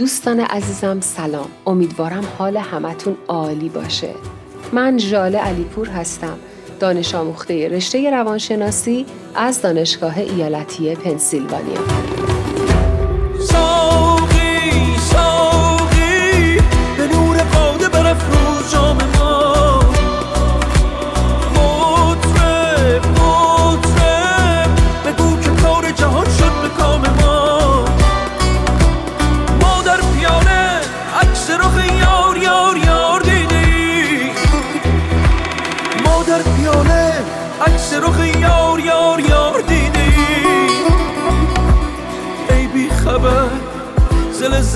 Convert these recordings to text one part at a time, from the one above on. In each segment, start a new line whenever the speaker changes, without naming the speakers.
دوستان عزیزم سلام. امیدوارم حال همتون عالی باشه. من ژاله علیپور هستم. دانش آموخته رشته روانشناسی از دانشگاه ایالتی پنسیلوانیا.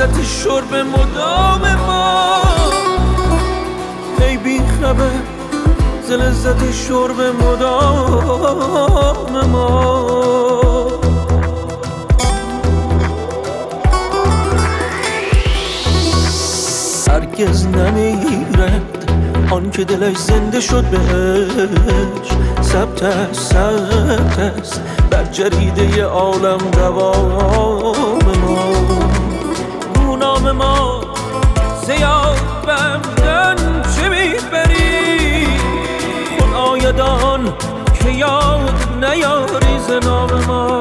لذت شرب مدام ما. ای بی خبر ز لذت شرب مدام ما. هرگز نمیرد آن که دلش زنده شد بهش. ثبت است ثبت است. بر جریده عالم دوام. ما زیاد بمدن چه می‌بری؟ خود آیدان که یاد نیاری ز نام ما.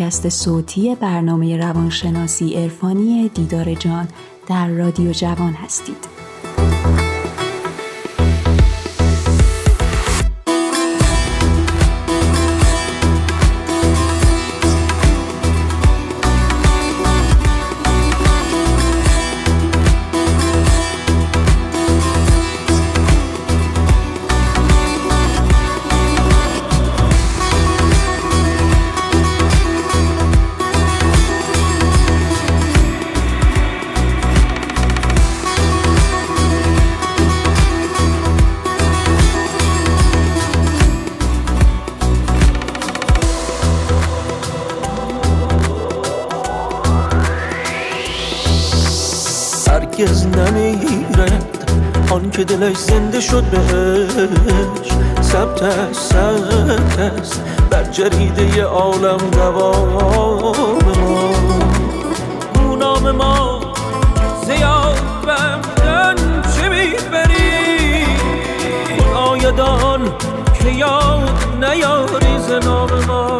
پادکست صوتی برنامه روانشناسی عرفانی دیدار جان در رادیو جوان هستید.
دلش زنده شد بهش. ثبت است ثبت است. بر جریده عالم دوام ما او نام ما زیاد بمدن چه می‌بری؟ آیدان که یاد نیاری ز نام ما.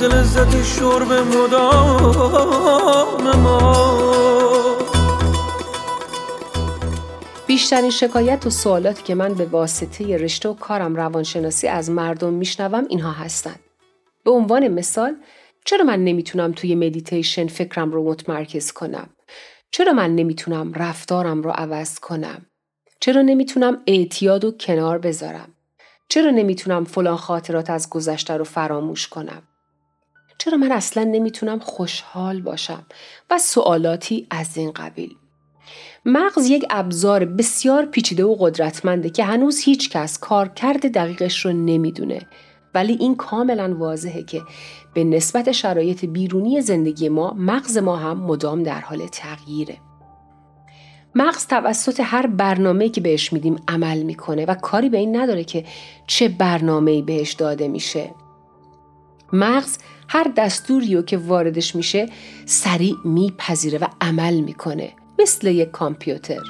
شرب مدام ما
بیشترین شکایت و سوالاتی که من به واسطه رشته و کارم روانشناسی از مردم میشنوم اینها هستند. به عنوان مثال چرا من نمی‌تونم توی مدیتیشن فکرم رو متمرکز کنم؟ چرا من نمی‌تونم رفتارم رو عوض کنم؟ چرا نمی‌تونم اعتیاد و کنار بذارم؟ چرا نمی‌تونم فلان خاطرات از گذشته رو فراموش کنم؟ چرا من اصلا نمی‌تونم خوشحال باشم و سوالاتی از این قبیل مغز یک ابزار بسیار پیچیده و قدرتمنده که هنوز هیچ کس کار کرده دقیقش رو نمی‌دونه ولی این کاملا واضحه که به نسبت شرایط بیرونی زندگی ما مغز ما هم مدام در حال تغییره. مغز توسط هر برنامه که بهش میدیم عمل می‌کنه و کاری به این نداره که چه برنامه‌ای بهش داده میشه. مغز هر دستوری که واردش میشه سریع میپذیره و عمل می‌کنه مثل یک کامپیوتر.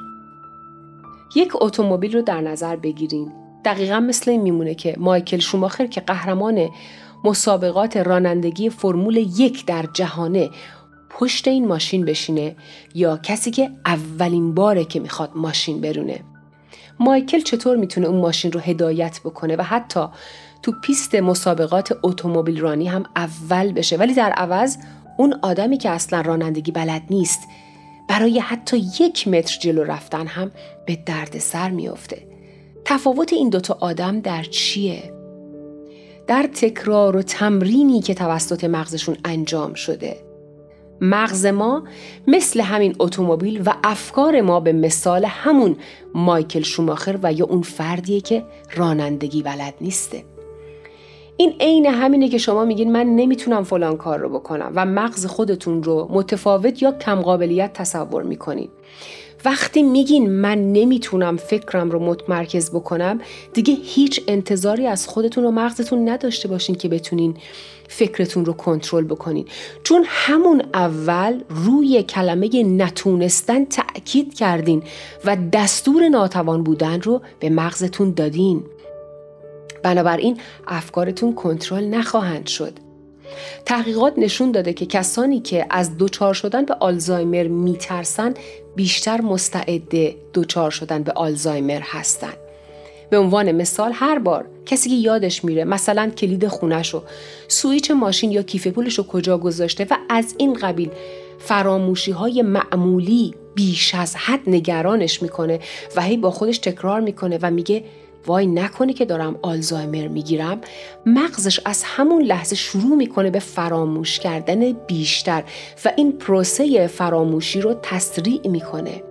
یک اتومبیل رو در نظر بگیرین دقیقا مثل این میمونه که مایکل شوماخر که قهرمان مسابقات رانندگی فرمول یک در جهانه پشت این ماشین بشینه یا کسی که اولین باره که می‌خواد ماشین برونه مایکل چطور می‌تونه اون ماشین رو هدایت بکنه و حتی تو پیست مسابقات اتومبیل رانی هم اول بشه ولی در عوض اون آدمی که اصلا رانندگی بلد نیست برای حتی یک متر جلو رفتن هم به درد سر میافته. تفاوت این دوتا آدم در چیه؟ در تکرار و تمرینی که توسط مغزشون انجام شده. مغز ما مثل همین اتومبیل و افکار ما به مثال همون مایکل شوماخر و یا اون فردیه که رانندگی بلد نیسته. این عین همینه که شما میگین من نمی‌تونم فلان کار رو بکنم و مغز خودتون رو متفاوت یا کم قابلیت تصور می‌کنین. وقتی میگین من نمی‌تونم فکرم رو متمرکز بکنم دیگه هیچ انتظاری از خودتون و مغزتون نداشته باشین که بتونین فکرتون رو کنترل بکنین چون همون اول روی کلمه نتونستن تأکید کردین و دستور ناتوان بودن رو به مغزتون دادین بنابراین افکارتون کنترل نخواهند شد تحقیقات نشون داده که کسانی که از دچار شدن به آلزایمر میترسن بیشتر مستعد دچار شدن به آلزایمر هستند. به عنوان مثال هر بار کسی که یادش میره مثلا کلید خونش رو سویچ ماشین یا کیف پولش رو کجا گذاشته و از این قبیل فراموشی های معمولی بیش از حد نگرانش می‌کنه و هی با خودش تکرار می‌کنه و میگه وای نکنه که دارم آلزایمر می‌گیرم. مغزش از همون لحظه شروع می‌کنه به فراموش کردن بیشتر و این پروسه فراموشی رو تسریع می‌کنه.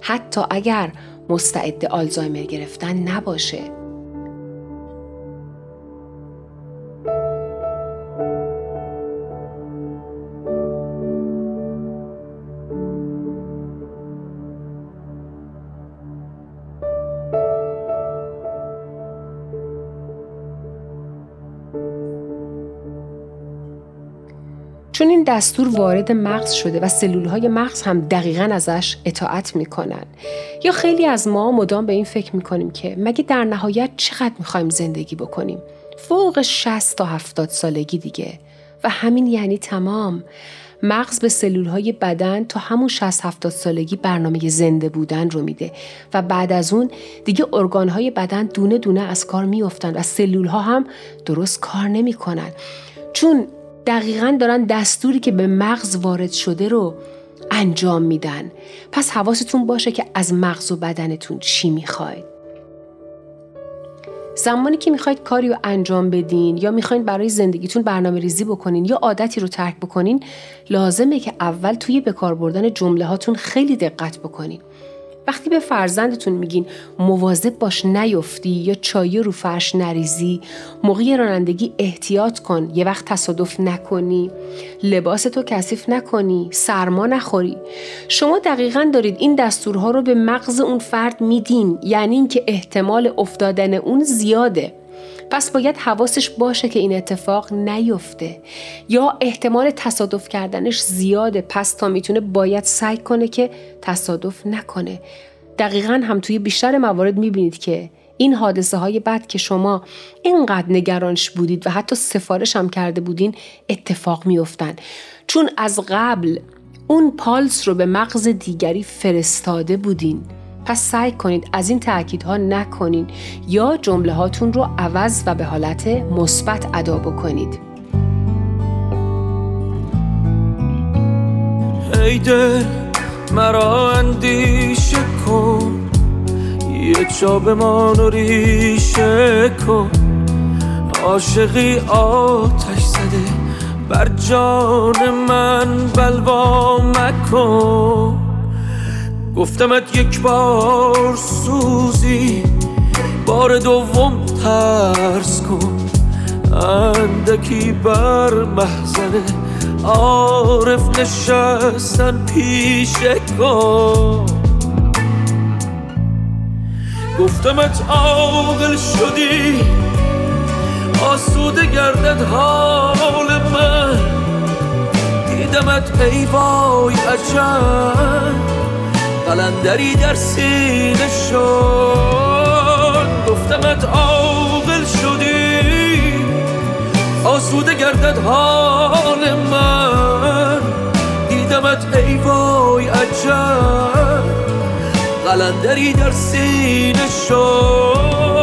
حتی اگر مستعد آلزایمر گرفتن نباشه. چون این دستور وارد مغز شده و سلول های مغز هم دقیقا ازش اطاعت می‌کنن. یا خیلی از ما مدام به این فکر می‌کنیم که مگه در نهایت چقدر می‌خوایم زندگی بکنیم؟ فوق 60 تا 70 سالگی دیگه. و همین یعنی تمام. مغز به سلول های بدن تا همون 60 70 سالگی برنامه زنده بودن رو میده. و بعد از اون دیگه ارگان های بدن دونه دونه از کار میافتن و سلول ها هم درست کار نمی‌کنن. چون دقیقا دارن دستوری که به مغز وارد شده رو انجام میدن. پس حواستون باشه که از مغز و بدنتون چی می‌خواید. زمانی که می‌خواید کاری رو انجام بدین یا می‌خواید برای زندگیتون برنامه ریزی بکنین یا عادتی رو ترک بکنین لازمه که اول توی بکار بردن جمله هاتون خیلی دقت بکنین. وقتی به فرزندتون میگین مواظب باش نیفتی یا چای رو فرش نریزی موقع رانندگی احتیاط کن یه وقت تصادف نکنی لباستو کثیف نکنی سرما نخوری. شما دقیقا دارید این دستورها رو به مغز اون فرد میدین یعنی اینکه احتمال افتادن اون زیاده. پس باید حواسش باشه که این اتفاق نیفته. یا احتمال تصادف کردنش زیاده پس تا می‌تونه باید سعی کنه که تصادف نکنه. دقیقا هم توی بیشتر موارد می‌بینید که این حادثه های بد که شما اینقدر نگرانش بودید و حتی سفارش هم کرده بودین اتفاق میافتن. چون از قبل اون پالس رو به مغز دیگری فرستاده بودین. پس سعی کنید از این تاکیدها نکنین یا جمله هاتون رو عوض و به حالت مثبت ادا بکنید.
هیده مرا اندیشه کن یه جا به ما ریشه کن. عاشقی آتش زده بر جان من بلوا مکن. گفتمت یک بار سوزی بار دوم ترس کن. اندکی بر محضر عارف نشستن پیش کن. گفتمت عاقل شدی آسوده گردد حال من. دیدمت ای وای عجب. قلندری در سینه شد. گفتمت عاقل شدی. آسوده گردد حال من. دیدمت ای وای عجب. قلندری در سینه شد.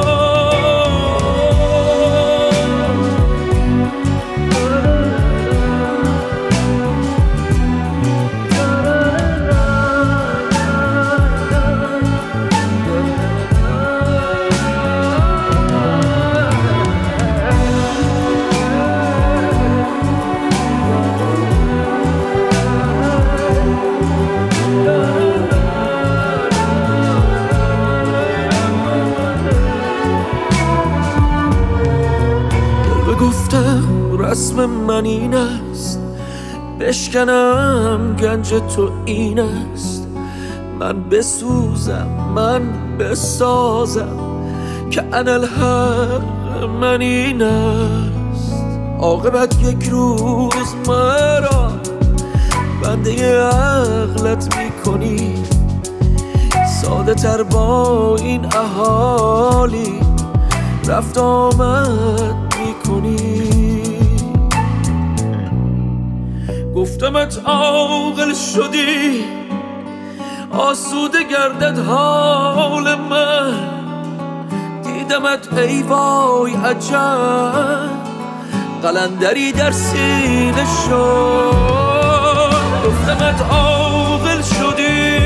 بشکنم گنج تو این است. من بسوزم من بسازم که الحق من این است. عاقبت یک روز مرا بنده عقلت می‌کنی. ساده تر با این احالی رفت آمد می‌کنی. گفتمت عاقل شدی آسوده گردد حال من. دیدمت ای وای عجب قلندری در سینه شد. گفتمت عاقل شدی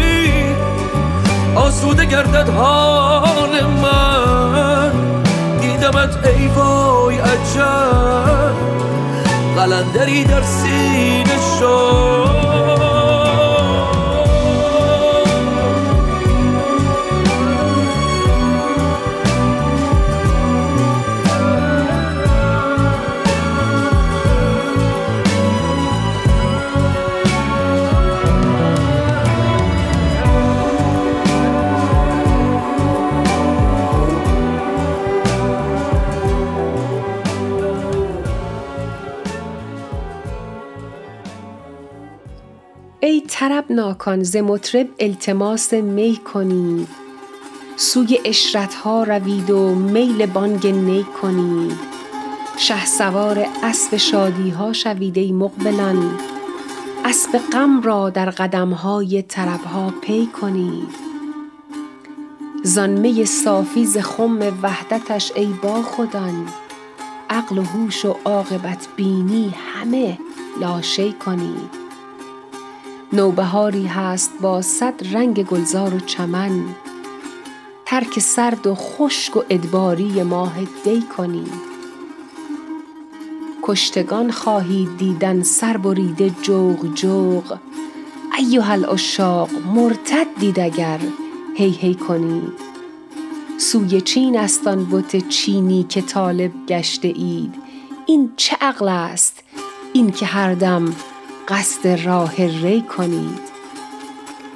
آسوده گردد حال من. دیدمت ای وای عجب قلندری در سینه شد.
طرب ناکان ز مطرب التماس می کنید سوی اشرت ها روید و میل بانگ نی کنید شه سوار اسب شادی ها شوید ای مقبلان. اسب غم را در قدم های طرب ها پی کنید زان می صافی ز خم وحدتش ای با خودان عقل و هوش و عاقبت بینی همه لاشی کنید نوبهاری هست با صد رنگ گلزار و چمن. ترک سرد و خشک و ادباری ماه دی کنید کشتگان خواهید دیدن سر بریده جوق جوق ایها العشاق مرتد دید اگر هی هی کنید سوی چین است آن بت چینی که طالب گشته اید. این چه عقل است؟ این که هر دم قصد راه ری کنید.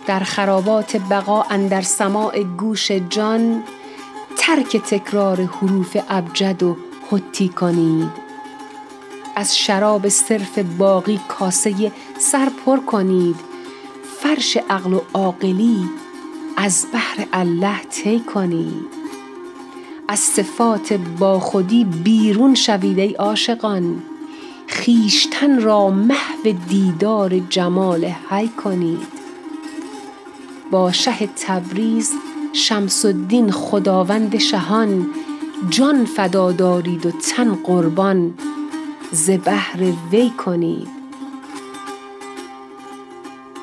در خرابات بقا اندر سماع گوش جان ترک تکرار حروف ابجد و حتی کنید. از شراب صرف باقی کاسه سر پر کنید. فرش عقل و عاقلی از بحر الله طی کنید. از صفات با خودی بیرون شوید ای عاشقان. خیشتن را محو دیدار جمال حی کنید. با شه تبریز شمس الدین خداوند شهان جان فدا دارید و تن قربان ز بهر وی کنید.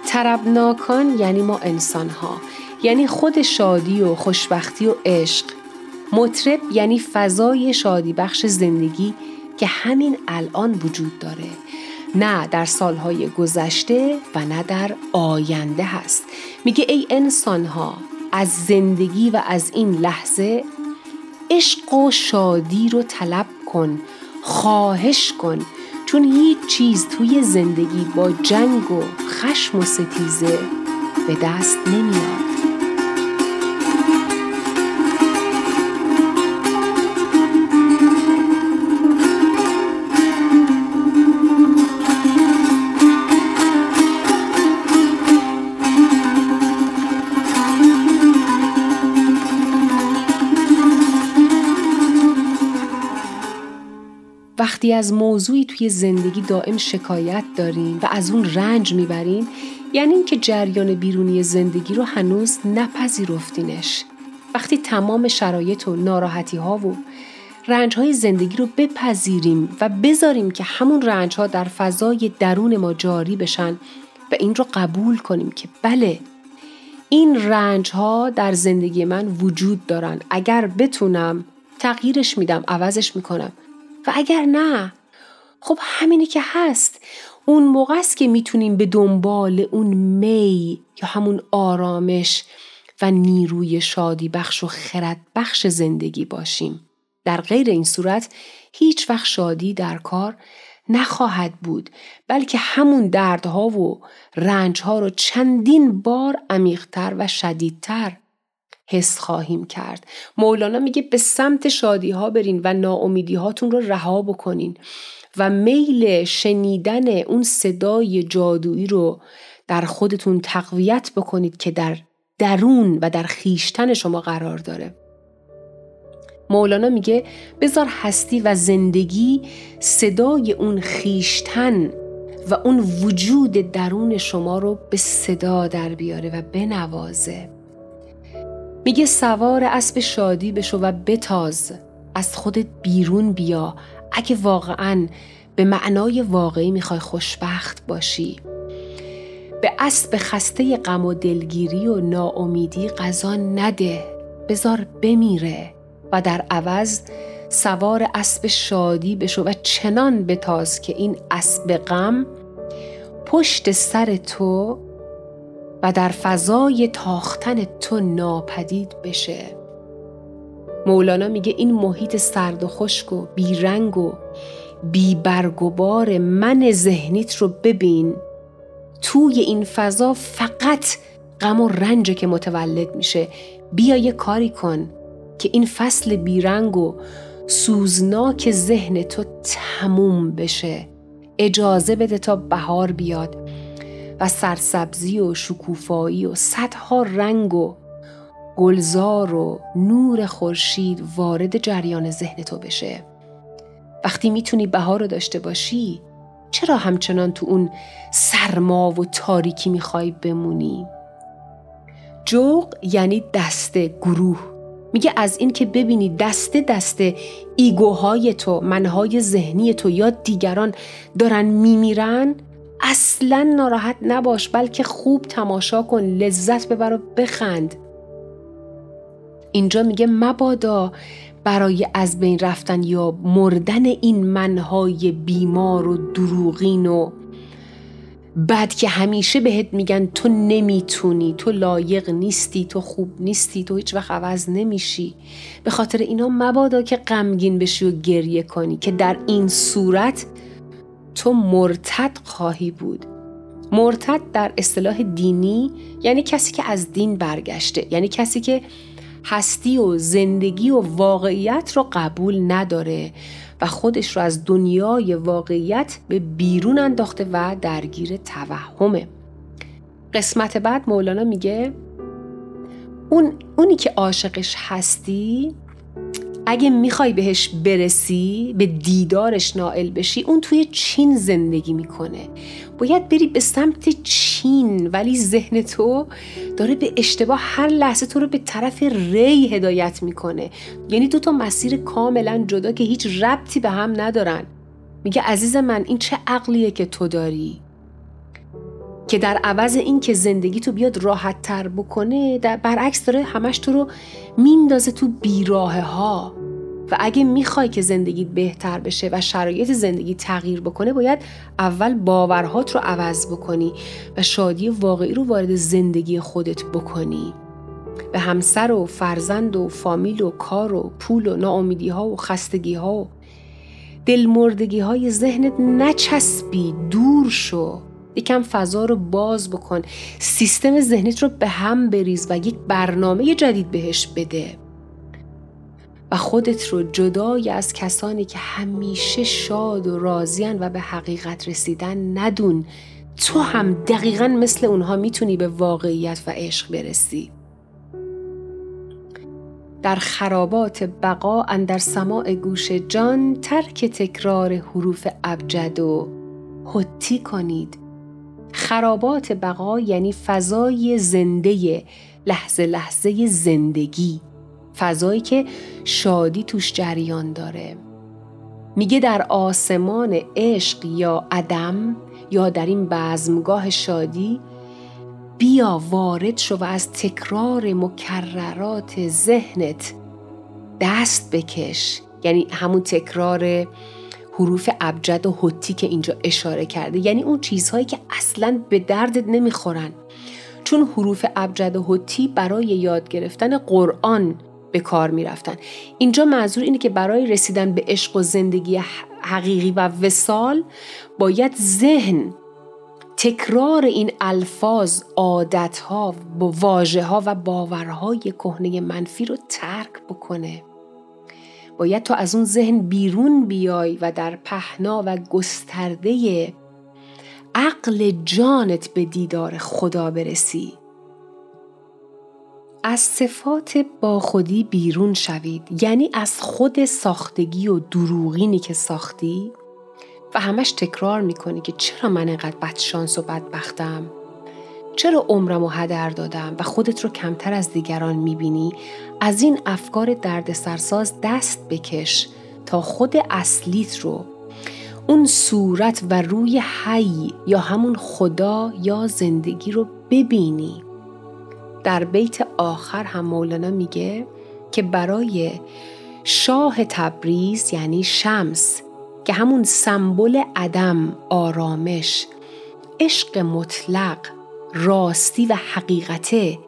طربناکان یعنی ما انسان ها یعنی خود شادی و خوشبختی و عشق. مطرب یعنی فضای شادی بخش زندگی. که همین الان وجود داره. نه در سالهای گذشته و نه در آینده هست. میگه ای انسان ها از زندگی و از این لحظه عشق و شادی رو طلب کن خواهش کن چون هیچ چیز توی زندگی با جنگ و خشم و ستیزه به دست نمیاد. وقتی از موضوعی توی زندگی دائم شکایت داریم و از اون رنج می‌بریم یعنی اینکه جریان بیرونی زندگی رو هنوز نپذیرفتینش. وقتی تمام شرایط و ناراحتی ها و رنج های زندگی رو بپذیریم و بذاریم که همون رنج ها در فضای درون ما جاری بشن و این رو قبول کنیم که بله این رنج ها در زندگی من وجود دارن. اگر بتونم تغییرش میدم عوضش می‌کنم. و اگر نه خب همینی که هست اون موقع است که می‌تونیم به دنبال اون می یا همون آرامش و نیروی شادی بخش و خرد بخش زندگی باشیم. در غیر این صورت هیچ وقت شادی در کار نخواهد بود بلکه همون دردها و رنجها رو چندین بار عمیقتر و شدیدتر حس خواهیم کرد. مولانا میگه به سمت شادی ها برین و ناامیدی هاتون رو رها بکنین و میل شنیدن اون صدای جادویی رو در خودتون تقویت بکنید که در درون و در خیشتن شما قرار داره. مولانا میگه بذار هستی و زندگی صدای اون خیشتن و اون وجود درون شما رو به صدا در بیاره و بنوازه. میگه سوار اسب شادی بشو و بتاز. از خودت بیرون بیا. اگه واقعا به معنای واقعی می‌خوای خوشبخت باشی. به اسب خسته غم و دلگیری و ناامیدی غذا نده. بزار بمیره و در عوض سوار اسب شادی بشو و چنان بتاز که این اسب غم پشت سر تو و در فضای تاختن تو ناپدید بشه. مولانا میگه این محیط سرد و خشک و بیرنگ و بی برگ و بار من ذهنیت رو ببین. توی این فضا فقط غم و رنج که متولد میشه. بیا یه کاری کن که این فصل بیرنگ و سوزناک ذهن تو تموم بشه. اجازه بده تا بهار بیاد. و سرسبزی و شکوفایی و صدها رنگ و گلزار و نور خورشید وارد جریان ذهن تو بشه وقتی می‌تونی بهار رو داشته باشی چرا همچنان تو اون سرما و تاریکی می‌خوای بمونی؟ جوق یعنی دسته گروه میگه از این که ببینی دسته دسته ایگوهای تو منهای ذهنی تو یا دیگران دارن میمیرن اصلا ناراحت نباش بلکه خوب تماشا کن لذت ببر و بخند. اینجا میگه مبادا برای از بین رفتن یا مردن این منهای بیمار و دروغین و بعد که همیشه بهت میگن تو نمی‌تونی تو لایق نیستی تو خوب نیستی تو هیچ وقت عوض نمیشی. به خاطر اینا مبادا که غمگین بشی و گریه کنی که در این صورت تو مرتد خواهی بود. مرتد در اصطلاح دینی یعنی کسی که از دین برگشته یعنی کسی که هستی و زندگی و واقعیت رو قبول نداره و خودش رو از دنیای واقعیت به بیرون انداخته و درگیر توهمه. قسمت بعد مولانا میگه اون اونی که عاشقش هستی اگه می‌خوای بهش برسی به دیدارش نائل بشی اون توی چین زندگی می‌کنه. باید بری به سمت چین ولی ذهن تو داره به اشتباه هر لحظه تو رو به طرف ری هدایت می‌کنه. یعنی دو تا مسیر کاملا جدا که هیچ ربطی به هم ندارن. میگه عزیز من این چه عقلیه که تو داری؟ که در عوض این که زندگی تو بیاد راحت تر بکنه در برعکس داره همش تو رو میندازه تو بیراه ها و اگه می‌خوای که زندگیت بهتر بشه و شرایط زندگی تغییر بکنه باید اول باورهات رو عوض بکنی و شادی واقعی رو وارد زندگی خودت بکنی. به همسر و فرزند و فامیل و کار و پول و ناامیدی ها و خستگی ها و دلمردگی های ذهنت نچسبی دور شو. یکم فضا رو باز بکن. سیستم ذهنیت رو به هم بریز و یک برنامه جدید بهش بده. و خودت رو جدای از کسانی که همیشه شاد و راضیان و به حقیقت رسیدن ندون. تو هم دقیقا مثل اونها می‌تونی به واقعیت و عشق برسی. در خرابات بقا اندر سماع گوش جان ترک تکرار حروف ابجد و حتی کنید. خرابات بقا یعنی فضای زنده لحظه لحظه زندگی. فضایی که شادی توش جریان داره. میگه در آسمان عشق یا عدم یا در این بزمگاه شادی بیا وارد شو و از تکرار مکررات ذهنت دست بکش. یعنی همون تکرار حروف ابجد و حتی که اینجا اشاره کرده. یعنی اون چیزهایی که اصلا به دردت نمی‌خورن. چون حروف ابجد و حتی برای یاد گرفتن قرآن به کار می‌رفتن اینجا منظور اینه که برای رسیدن به عشق و زندگی حقیقی و وسال باید ذهن تکرار این الفاظ، عادتها، واژه ها و باورهای کهنه منفی رو ترک بکنه. باید تو از اون ذهن بیرون بیای و در پهنا و گسترده عقل جانت به دیدار خدا برسی. از صفات با خودی بیرون شوید. یعنی از خود ساختگی و دروغینی که ساختی. و همش تکرار می‌کنی که چرا من انقدر بدشانس و بدبختم؟ چرا عمرم و هدر دادم و خودت رو کمتر از دیگران می‌بینی؟ از این افکار درد سرساز دست بکش تا خود اصلیت رو. اون صورت و روی حی یا همون خدا یا زندگی رو ببینی. در بیت آخر هم مولانا میگه که برای شاه تبریز یعنی شمس که همون سمبل عدم آرامش عشق مطلق راستی و حقیقته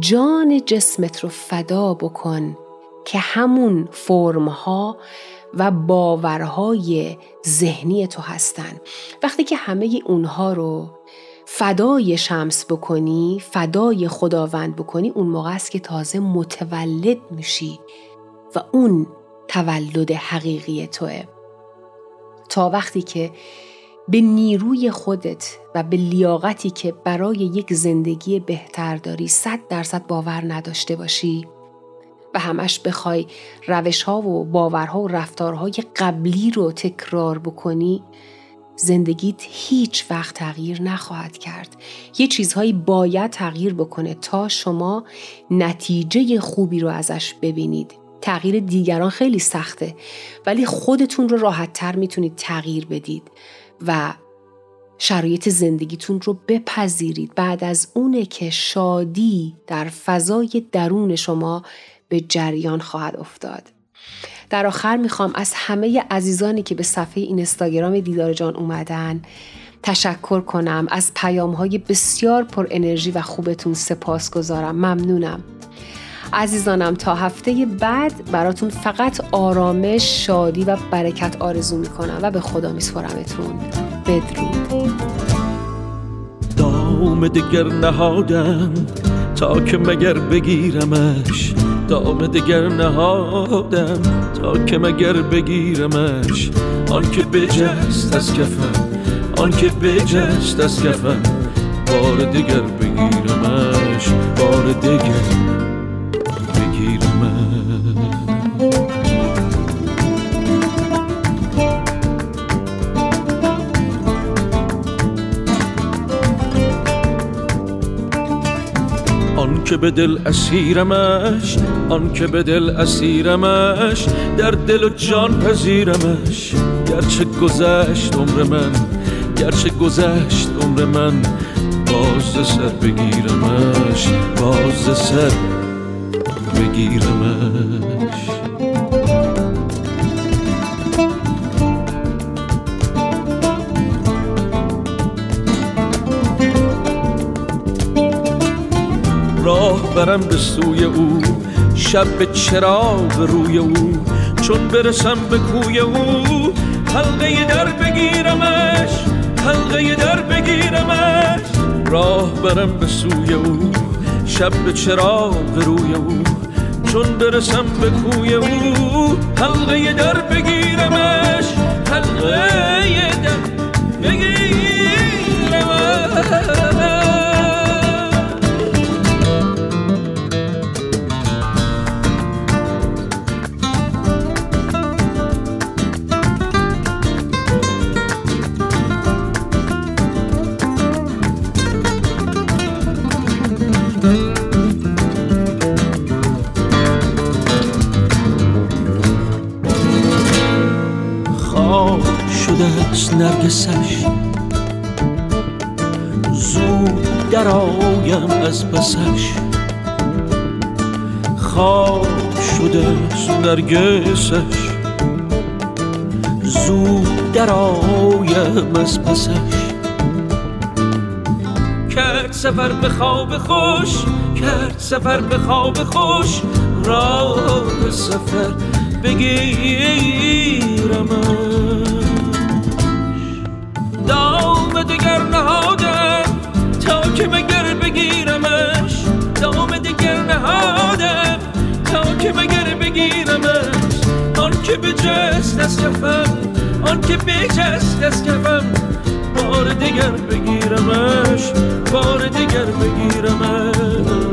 جان جسمت رو فدا بکن که همون فرمها و باورهای ذهنی تو هستن. وقتی که همه اونها رو فدای شمس بکنی فدای خداوند بکنی اون موقع است که تازه متولد میشی و اون تولد حقیقی توه. تا وقتی که به نیروی خودت و به لیاقتی که برای یک زندگی بهتر داری صد درصد باور نداشته باشی و همش بخوای روش ها و باورها و رفتارهای قبلی رو تکرار بکنی زندگیت هیچ وقت تغییر نخواهد کرد. یه چیزهایی باید تغییر بکنه تا شما نتیجه خوبی رو ازش ببینید. تغییر دیگران خیلی سخته ولی خودتون رو راحت تر می‌تونید تغییر بدید و شرایط زندگیتون رو بپذیرید بعد از اونه که شادی در فضای درون شما به جریان خواهد افتاد در آخر می‌خوام از همه عزیزانی که به صفحه این استاگرام دیدار جان اومدن تشکر کنم. از پیام های بسیار پر انرژی و خوبتون سپاس گذارم. ممنونم. عزیزانم تا هفته بعد براتون فقط آرامش شادی و برکت آرزو می‌کنم و به خدا میسپرمتون بدرود.
دام دیگر نهادم تا که مگر بگیرمش. دام دیگر نهادم تا که مگر بگیرمش. آن که بجست از کفم آن که بجست از کفم بار دیگر بگیرمش بار دیگر که به دل اسیرمش آن که به دل اسیرمش در دل و جان پذیرمش. گرچه گذشت عمر من گرچه گذشت عمر من باز سر بگیرمش باز سر بگیرمش. برم به سوی او. شب به چراغ روی او. چون برسم به کوی او حلقه در بگیرمش حلقه در بگیرمش. راه برم به سوی او. شب به چراغ روی او. چون برسم به کوی او حلقه در بگیرمش حلقه نرگسش زود در آیم از پسش خواب شده نرگسش زود در آیم از پسش کرد سفر به خواب خوش کرد سفر به خواب خوش. راه سفر بگیرم دگر نهادم تا که مگر بگیرمش. دام دگر نهادم تا که مگر بگیرمش. آن که به جست از کفم آن که به جست از کفم بار دگر بگیرمش بار دگر بگیرمش.